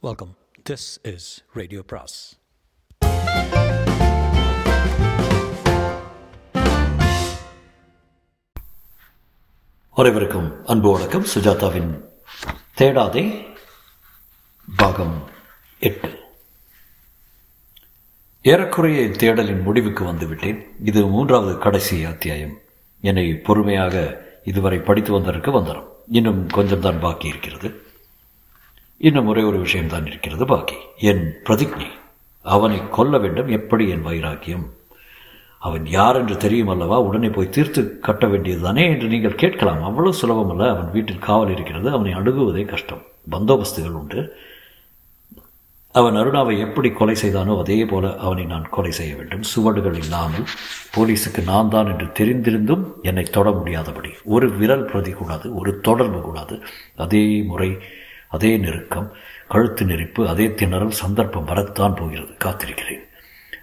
Welcome this is radio praise அனைவருக்கும் அன்பு வணக்கம். சுஜாதாவின் தேடாதே பாகம் எட்டு. ஏறக்குறைய தேடலின் முடிவுக்கு வந்துவிட்டேன். இது மூன்றாவது கடைசி அத்தியாயம். என்னை பொறுமையாக இதுவரை படித்து வந்ததற்கு வந்தரும் இன்னும் கொஞ்சம் தான் பாக்கி இருக்கிறது. இன்னும் ஒரே ஒரு விஷயம்தான் இருக்கிறது பாக்கி. என் பிரதிஜை. அவனை கொல்ல வேண்டும். எப்படி என் வைராக்கியம்? அவன் யார் என்று தெரியும் அல்லவா? உடனே போய் தீர்த்து கட்ட வேண்டியதுதானே என்று நீங்கள் கேட்கலாம். அவ்வளவு சுலபமல்ல அவன் வீட்டில் காவல் இருக்கிறது. அவனை அணுகுவதே கஷ்டம். பந்தோபஸ்துகள் உண்டு. அவன் அருணாவை எப்படி கொலை செய்தானோ அதே போல அவனை நான் கொலை செய்ய வேண்டும். சுவடுகள் இல்லாமல் போலீஸுக்கு நான் தான் என்று தெரிந்திருந்தும் என்னை தொட முடியாதபடி. ஒரு விரல் பிரதி கூடாது. ஒரு தொடர்பு கூடாது. அதே முறை அதே நெருக்கம் கழுத்து நெரிப்பு அதே திணறல் சந்தர்ப்பம் வரத்தான் போகிறது. காத்திருக்கிறேன்.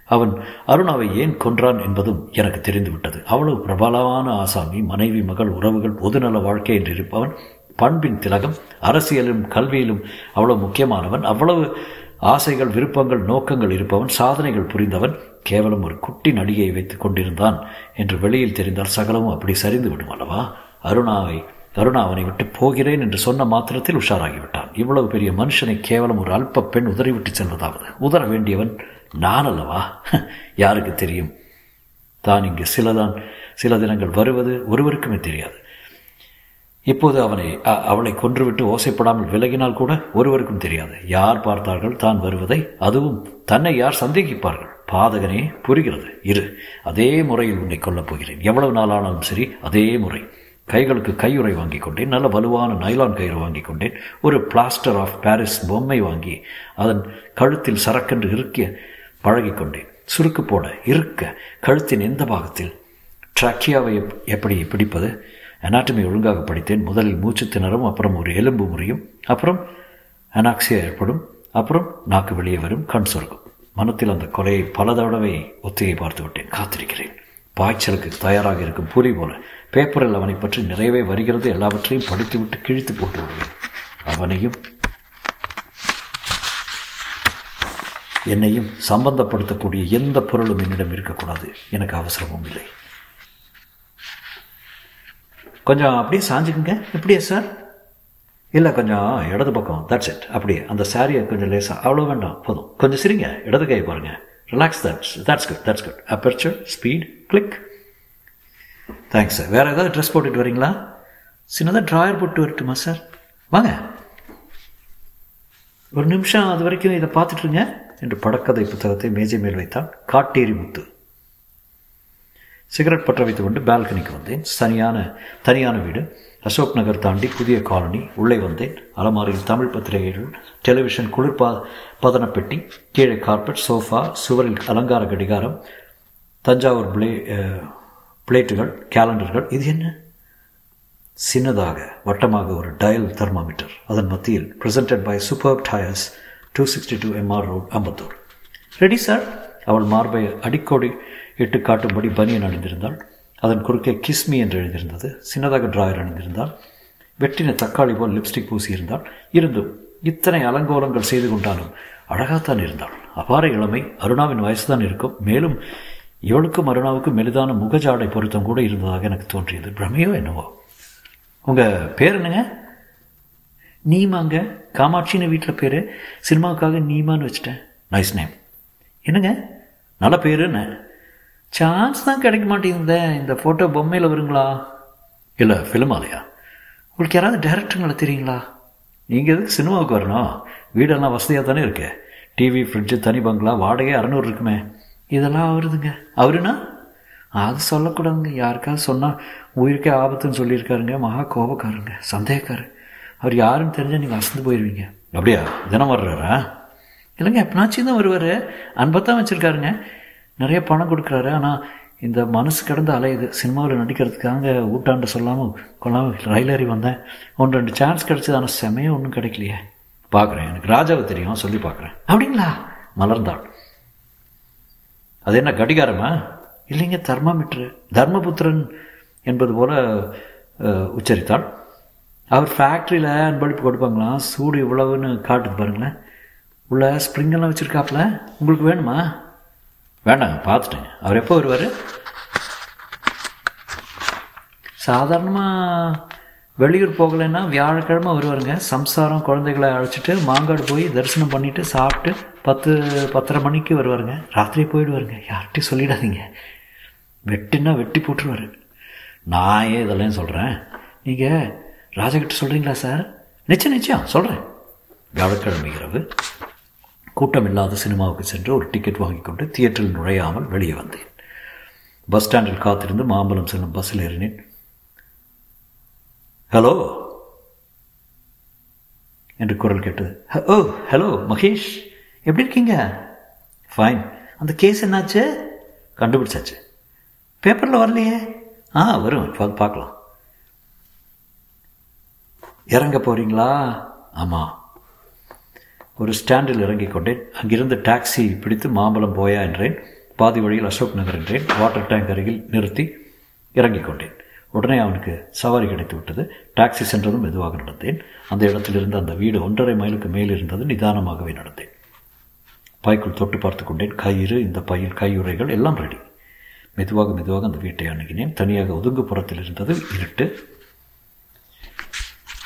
அவன் அருணாவை ஏன் கொன்றான் என்பதும் எனக்கு தெரிந்துவிட்டது. அவ்வளவு பிரபலமான ஆசாமி மனைவி மகள் உறவுகள் பொதுநல வாழ்க்கை என்று இருப்பவன் பண்பின் திலகம் அரசியலும் கல்வியிலும் அவ்வளவு முக்கியமானவன் அவ்வளவு ஆசைகள் விருப்பங்கள் நோக்கங்கள் இருப்பவன் சாதனைகள் புரிந்தவன் கேவலம் ஒரு குட்டி நடிகையை வைத்துக் கொண்டிருந்தான் என்று வெளியில் தெரிந்தால் சகலமும் அப்படி சரிந்து விடும் அல்லவா? அருணாவை கருணா அவனை விட்டு போகிறேன் என்று சொன்ன மாத்திரத்தில் உஷாராகிவிட்டான். இவ்வளவு பெரிய மனுஷனை கேவலம் ஒரு அல்ப பெண் உதறிவிட்டு செல்வதாவது உதற வேண்டியவன் நான் அல்லவா? யாருக்கு தெரியும்? தான் இங்கு சிலதான் சில தினங்கள் வருவது ஒருவருக்குமே தெரியாது. இப்போது அவனை அவளை கொன்றுவிட்டு ஓசைப்படாமல் விலகினால் கூட ஒருவருக்கும் தெரியாது. யார் பார்த்தார்கள் தான் வருவதை? அதுவும் தன்னை யார் சந்தேகிப்பார்கள்? பாதகனே புரிகிறது. இரு அதே முறையில் உன்னை கொல்லப் போகிறேன். எவ்வளவு நாளானாலும் சரி அதே முறை. கைகளுக்கு கையுறை வாங்கி கொண்டேன். நல்ல வலுவான நைலான் கயிறு வாங்கி கொண்டேன். ஒரு பிளாஸ்டர் ஆஃப் பாரிஸ் பொம்மை வாங்கி அதன் கழுத்தில் சரக்கென்று இருக்க பழகிக்கொண்டேன் சுருக்கு போட இருக்க கழுத்தின் எந்த பாகத்தில்? ட்ராக்கியாவை எப்படி பிடிப்பது? அனாட்டமி ஒழுங்காக படித்தேன். முதலில் மூச்சு திணறும் அப்புறம் ஒரு எலும்பு முறியும் அப்புறம் அனாக்சியா ஏற்படும் அப்புறம் நாக்கு வெளியே வரும் கண் சொருக்கும் மனத்தில் அந்த கொலையை பல தடவை ஒத்திகை பார்த்து விட்டேன் காத்திருக்கிறேன். பாய்ச்சலுக்கு தயாராக இருக்கும் புலி போல பேப்பரில் அவனை பற்றி நிறையவே வருகிறது எல்லாவற்றையும் படித்துவிட்டு கிழித்து போட்டு விடுவேன் அவனையும் என்னையும் சம்பந்தப்படுத்தக்கூடிய எந்த பொருளும் என்னிடம் இருக்கக்கூடாது. எனக்கு அவசரமும் இல்லை. கொஞ்சம் அப்படியே சாஞ்சுக்குங்க. எப்படியா சார் இல்லை கொஞ்சம் இடது பக்கம். தட்ஸ் இட் அப்படியே. அந்த சாரியை கொஞ்சம் லேசாக அவ்வளோ வேண்டாம். போதும். கொஞ்சம் சிரிங்க. இடது கை பாருங்கள் relax that's that's good that's good aperture speed click thanks sir வேறு ஏதாவது ட்ரெஸ் போட்டுட்டு வரீங்களா? சின்னதாக ட்ராயர் போட்டு வரட்டுமா சார் வாங்க. ஒரு நிமிஷம் அது வரைக்கும் இதை பார்த்துட்ருங்க என்று படக்கதை புத்தகத்தை மேஜை மேல் வைத்தான் காட்டேரி முத்து. சிகரெட் பற்ற வைத்து கொண்டு பால்கனிக்கு வந்தேன். தனியான தனியான வீடு. அசோக் நகர் தாண்டி புதிய காலனி. உள்ளே வந்தேன். அலமாரியில் தமிழ் பத்திரிகைகள் டெலிவிஷன் குளிர்பா பதனப்பெட்டி கீழே கார்பெட் சோஃபா சுவரில் அலங்கார கடிகாரம் தஞ்சாவூர் பிளே பிளேட்டுகள் கேலண்டர்கள் இது என்ன? சின்னதாக வட்டமாக ஒரு டயல் தெர்மாமீட்டர் அதன் மத்தியில் presented by super tyres two sixty two MR road Ambattur. Ready sir அவள் மார்பை அடிக்கோடி இட்டு காட்டும்படி பனியன் அணிந்திருந்தாள். அதன் குறுக்கே கிஸ்மி என்று எழுதியிருந்தது. சின்னதாக டிராயர் அணிந்திருந்தாள். வெட்டின தக்காளி போல் லிப்ஸ்டிக் பூசியிருந்தாள். இருந்தும் இத்தனை அலங்கோலங்கள் செய்து கொண்டாலும் அழகாகத்தான் இருந்தாள். அபார இளமை அருணாவின் வயசுதான் இருக்கும். மேலும் இவளுக்கும் அருணாவுக்கும் மெலிதான முகஜாடை பொருத்தம் கூட இருந்ததாக எனக்கு தோன்றியது. பிரமையோ என்னவோ? உங்கள் பேர் என்னங்க? நீமாங்க. காமாட்சின்னு வீட்டில் பேர். சினிமாவுக்காக நீமான்னு வச்சுட்டேன். நைஸ் நேம் என்னங்க? நல்ல பேருன்னு சான்ஸ் தான் கிடைக்க மாட்டேங்குது. இந்த ஃபோட்டோ பொம்மையில் வருங்களா? இல்லை ஃபிலிமாலையா உங்களுக்கு யாராவது டேரக்டருங்களை தெரியுங்களா? நீங்கள் எதுக்கு சினிமாவுக்கு வரணும்? வீடெல்லாம் வசதியாக தானே இருக்கு. டிவி ஃப்ரிட்ஜு தனி பங்களா வாடகை அறநூறு இருக்குமே. இதெல்லாம் வருதுங்க அவருனா அது சொல்லக்கூடாதுங்க. யாருக்காவது சொன்னால் உயிருக்கே ஆபத்துன்னு சொல்லியிருக்காருங்க. மகா கோபக்காரங்க சந்தேகக்காரர். அவர் யாருன்னு தெரிஞ்சால் நீங்கள் அசந்து போயிடுவீங்க அப்படியா? தினம் வர்றாரா? இல்லைங்க எப்பனாச்சும் தான் வருவார். அன்பத்தான் வச்சுருக்காருங்க. நிறைய பணம் கொடுக்குறாரு. ஆனால் இந்த மனசு கிடந்து அலையுது. சினிமாவில் நடிக்கிறதுக்காக ஊட்டாண்டு சொல்லாமல் கொள்ளாமல் ரயில் ஏறி வந்தேன். ஒன்று ரெண்டு சான்ஸ் கிடச்சிது. ஆனால் செமையே ஒன்றும் கிடைக்கலையே. பார்க்குறேன் எனக்கு ராஜாவை தெரியும். சொல்லி பார்க்குறேன் அப்படிங்களா? மலர்ந்தாள். அது என்ன கடிகாரமா? இல்லைங்க தர்மாமீட்ரு தர்மபுத்திரன் என்பது போல உச்சரித்தாள் அவர் ஃபேக்ட்ரியில் அன்பளிப்பு கொடுப்பாங்களாம் சூடு இவ்வளவுன்னு காட்டுது பாருங்களேன். உள்ள ஸ்ப்ரிங்கெல்லாம் வச்சுருக்காப்புல உங்களுக்கு வேணுமா? வேண்டாங்க பார்த்துட்டேங்க. அவர் எப்போ வருவார்? சாதாரணமாக வெளியூர் போகலைன்னா வியாழக்கிழமை வருவாருங்க. சம்சாரம் குழந்தைகளை அழைச்சிட்டு மாங்காடு போய் தரிசனம் பண்ணிவிட்டு சாப்பிட்டு பத்து பத்தரை மணிக்கு வருவாருங்க. ராத்திரி போயிடுவாருங்க. யார்கிட்டையும் சொல்லிடாதீங்க. வெட்டுன்னா வெட்டி போட்டுருவார். நான் ஏன் இதெல்லாம் சொல்கிறேன் நீங்கள் ராஜகிட்ட சொல்கிறீங்களா சார்? நிச்சயம் நிச்சயம். சொல்கிறேன் வியாழக்கிழமை இரவு கூட்டம் இல்லாத சினிமாவுக்கு சென்று ஒரு டிக்கெட் வாங்கி கொண்டு தியேட்டரில் நுழையாமல் வெளியே வந்தேன். பஸ் ஸ்டாண்டில் காத்திருந்து மாம்பலம் செல்லும் பஸ்ஸில் ஏறினேன். ஹலோ என்று குரல் கேட்டது. Oh, oh hello Mahesh. எப்படி இருக்கீங்க? ஃபைன் அந்த கேஸ் என்னாச்சு? கண்டுபிடிச்சாச்சு. பேப்பரில் வரலையே? ஆ வரும். பார்க்கலாம். இறங்க போகிறீங்களா ஆமாம் ஒரு ஸ்டாண்டில் இறங்கிக் கொண்டேன். அங்கிருந்து டாக்ஸி பிடித்து மாம்பழம் போயா என்றேன். பாதி வழியில் அசோக் நகர் என்றேன். வாட்டர் டேங்க் அருகில் நிறுத்தி இறங்கிக் கொண்டேன். உடனே அவனுக்கு சவாரி கிடைத்து விட்டது. டாக்ஸி சென்றதும் மெதுவாக நடந்தேன். அந்த இடத்திலிருந்து அந்த வீடு ஒன்றரை மைலுக்கு மேல் இருந்தது. நிதானமாகவே நடந்தேன். பைக்குள் தொட்டு பார்த்து கொண்டேன். கயிறு இந்த பையில் கையுறைகள் எல்லாம் ரெடி மெதுவாக மெதுவாக அந்த வீட்டை அணுகினேன். தனியாக ஒதுங்குப்புறத்தில் இருந்தது இருட்டு.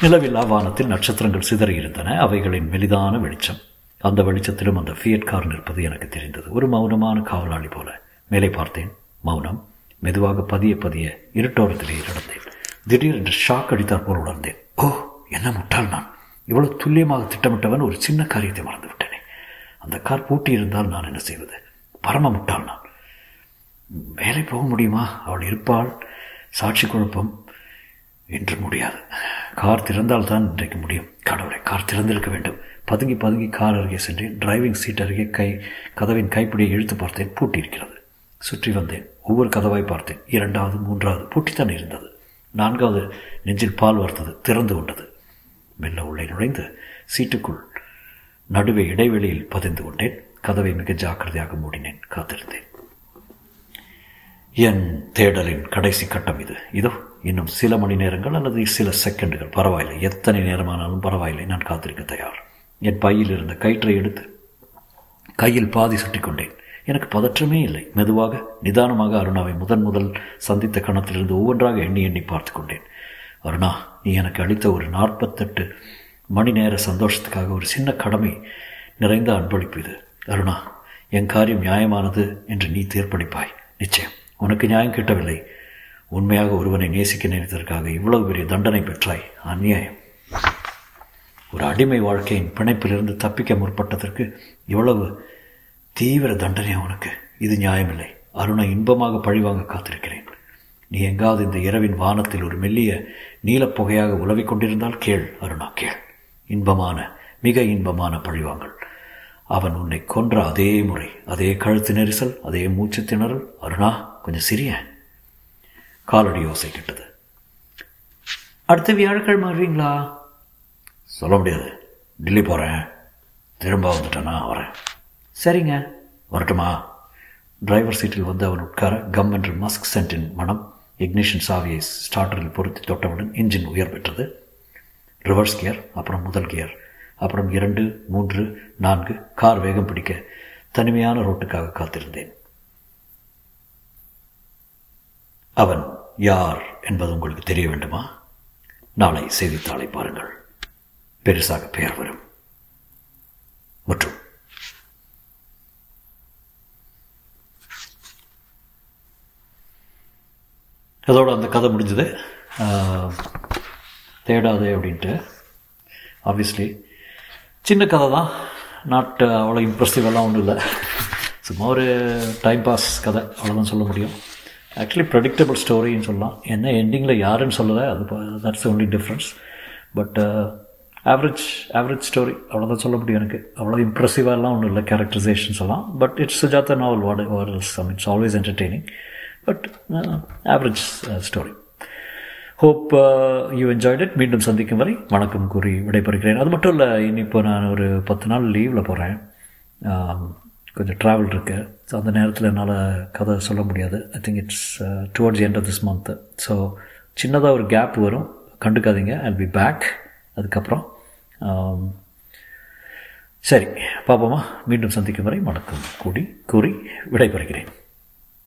நிலவில்லா வானத்தில் நட்சத்திரங்கள் சிதறியிருந்தன அவைகளின் மெலிதான வெளிச்சம். அந்த வெளிச்சத்திலும் அந்த ஃபியட் கார் நிற்பது எனக்கு தெரிந்தது. ஒரு மௌனமான காவலாளி போல. மேலே பார்த்தேன். மௌனம். மெதுவாக பதிய பதிய இருட்டோரத்திலே நடந்தேன். திடீரென்று ஷாக் அடித்தார் போல் உணர்ந்தேன். ஓ என்ன முட்டாள் நான் இவ்வளவு துல்லியமாக திட்டமிட்டவன் ஒரு சின்ன காரியத்தை மறந்துவிட்டேன் அந்த கார் பூட்டி இருந்தால் நான் என்ன செய்வது? பரம முட்டாள் நான். மேலே போக முடியுமா? அவள் இருப்பாள். சாட்சி குழப்பம். என்று முடியாது. கார் திறந்தால் தான் இன்றைக்கு முடியும். கடவுளை கார் திறந்திருக்க வேண்டும். பதுங்கி பதுங்கி கார் அருகே சென்றேன். டிரைவிங் சீட் அருகே கை கதவின் கைப்பிடியை இழுத்து பார்த்தேன். பூட்டி இருக்கிறது சுற்றி வந்தேன். ஒவ்வொரு கதவாய் பார்த்தேன். இரண்டாவது மூன்றாவது பூட்டித்தான் இருந்தது. நான்காவது நெஞ்சில் பால் வார்த்தது திறந்து கொண்டது. மெல்ல உள்ளே நுழைந்து சீட்டுக்குள் நடுவே இடைவெளியில் பதிந்து கொண்டேன். கதவை மிக ஜாக்கிரதையாக மூடினேன். காத்திருந்தேன். என் தேடலின் கடைசி கட்டம் இது. இதோ இன்னும் சில மணி நேரங்கள் அல்லது சில செகண்டுகள். பரவாயில்லை. எத்தனை நேரமானாலும் பரவாயில்லை. நான் காத்திருக்க தயார். என் பையில் இருந்த கயிற்றை எடுத்து கையில் பாதி சுட்டி கொண்டேன். எனக்கு பதற்றமே இல்லை. மெதுவாக நிதானமாக அருணாவை முதன் முதல் சந்தித்த கணத்திலிருந்து ஒவ்வொன்றாக எண்ணி எண்ணி பார்த்து கொண்டேன். அருணா நீ எனக்கு அளித்த ஒரு நாற்பத்தெட்டு மணி நேர சந்தோஷத்துக்காக ஒரு சின்ன கடமை நிறைந்த அன்பளிப்பு இது. அருணா என் காரியம் நியாயமானது என்று நீ தீர்ப்பளிப்பாய். நிச்சயம் உனக்கு நியாயம் கிட்டவில்லை. உண்மையாக ஒருவனை நேசிக்க நினைத்ததற்காக இவ்வளவு பெரிய தண்டனை பெற்றாய். அந்நியாயம் ஒரு அடிமை வாழ்க்கையின் பிணைப்பிலிருந்து தப்பிக்க முற்பட்டதற்கு இவ்வளவு தீவிர தண்டனை உனக்கு? இது நியாயமில்லை. அருணை இன்பமாக பழிவாங்க காத்திருக்கிறேன். நீ எங்காவது இந்த இரவின் வானத்தில் ஒரு மெல்லிய நீலப்புகையாக உலவிக் கொண்டிருந்தால் கேள் அருணா கேள். இன்பமான மிக இன்பமான பழிவாங்கல். அவன் உன்னை கொன்ற அதே முறை அதே கழுத்து நெரிசல் அதே மூச்சு திணறல். அருணா கொஞ்சம் சிறிய காலடி யோசை கிட்டது. அடுத்த வியாழக்கிழமை வருவீங்களா? சொல்ல முடியாது. டெல்லி போகிறேன் திரும்ப வந்துட்டேன்னா வரேன். சரிங்க. வரட்டுமா? டிரைவர் சீட்டில் வந்து அவன் உட்கார கம் என்று மஸ்க் சென்டின் மனம் இக்னிஷன் சாவியை ஸ்டார்டரில் பொருத்தி தொட்டவுடன் இன்ஜின் உயர் பெற்றது. ரிவர்ஸ் கியர் அப்புறம் முதல் கியர் அப்புறம் இரண்டு மூன்று நான்கு கார் வேகம் பிடிக்க தனிமையான ரோட்டுக்காக காத்திருந்தேன். அவன் யார் என்பது உங்களுக்கு தெரிய வேண்டுமா? நாளை செய்தித்தாளை பாருங்கள். பெருசாக பெயர் வரும். மற்றும் அதோட அந்த கதை முடிஞ்சது. தேடாதே அப்படின்ட்டு. ஆப்வியஸ்லி சின்ன கதை தான் நாட் uh, அவ்வளோ இம்ப்ரெசிவெல்லாம் ஒன்றும் இல்லை. சும்மா ஒரு டைம் பாஸ் கதை. அவ்வளோதான் சொல்ல முடியும். ஆக்சுவலி ப்ரெடிக்டபிள் ஸ்டோரின்னு சொல்லலாம். என்ன எண்டிங்கில் யாருன்னு சொல்லலை. அது that's only difference but average average story அவ்வளோதான் சொல்ல முடியும் எனக்கு. அவ்வளோ இம்ப்ரெசிவாகலாம் ஒன்றும் இல்லை. கேரக்டரைசேஷன்ஸ் எல்லாம். But it's Sujatha novel what what some it's always entertaining but average story hope you enjoyed it மீண்டும் சந்திக்கும் வரை வணக்கம் கூறி விடைபெறுகிறேன். அது மட்டும் இல்லை இப்போ நான் ஒரு பத்து நாள் லீவில் போகிறேன் கொஞ்சம் ட்ராவல் இருக்கு. ஸோ அந்த நேரத்தில் என்னால் கதை சொல்ல முடியாது. I think it's towards end of this month so சின்னதாக ஒரு கேப் வரும். கண்டுக்காதீங்க. அண்ட் பி பேக் அதுக்கப்புறம் சரி பாப்போமா மீண்டும் சந்திக்கும் வரை வணக்கம் கூடி கூறி விடைபெறுகிறேன்.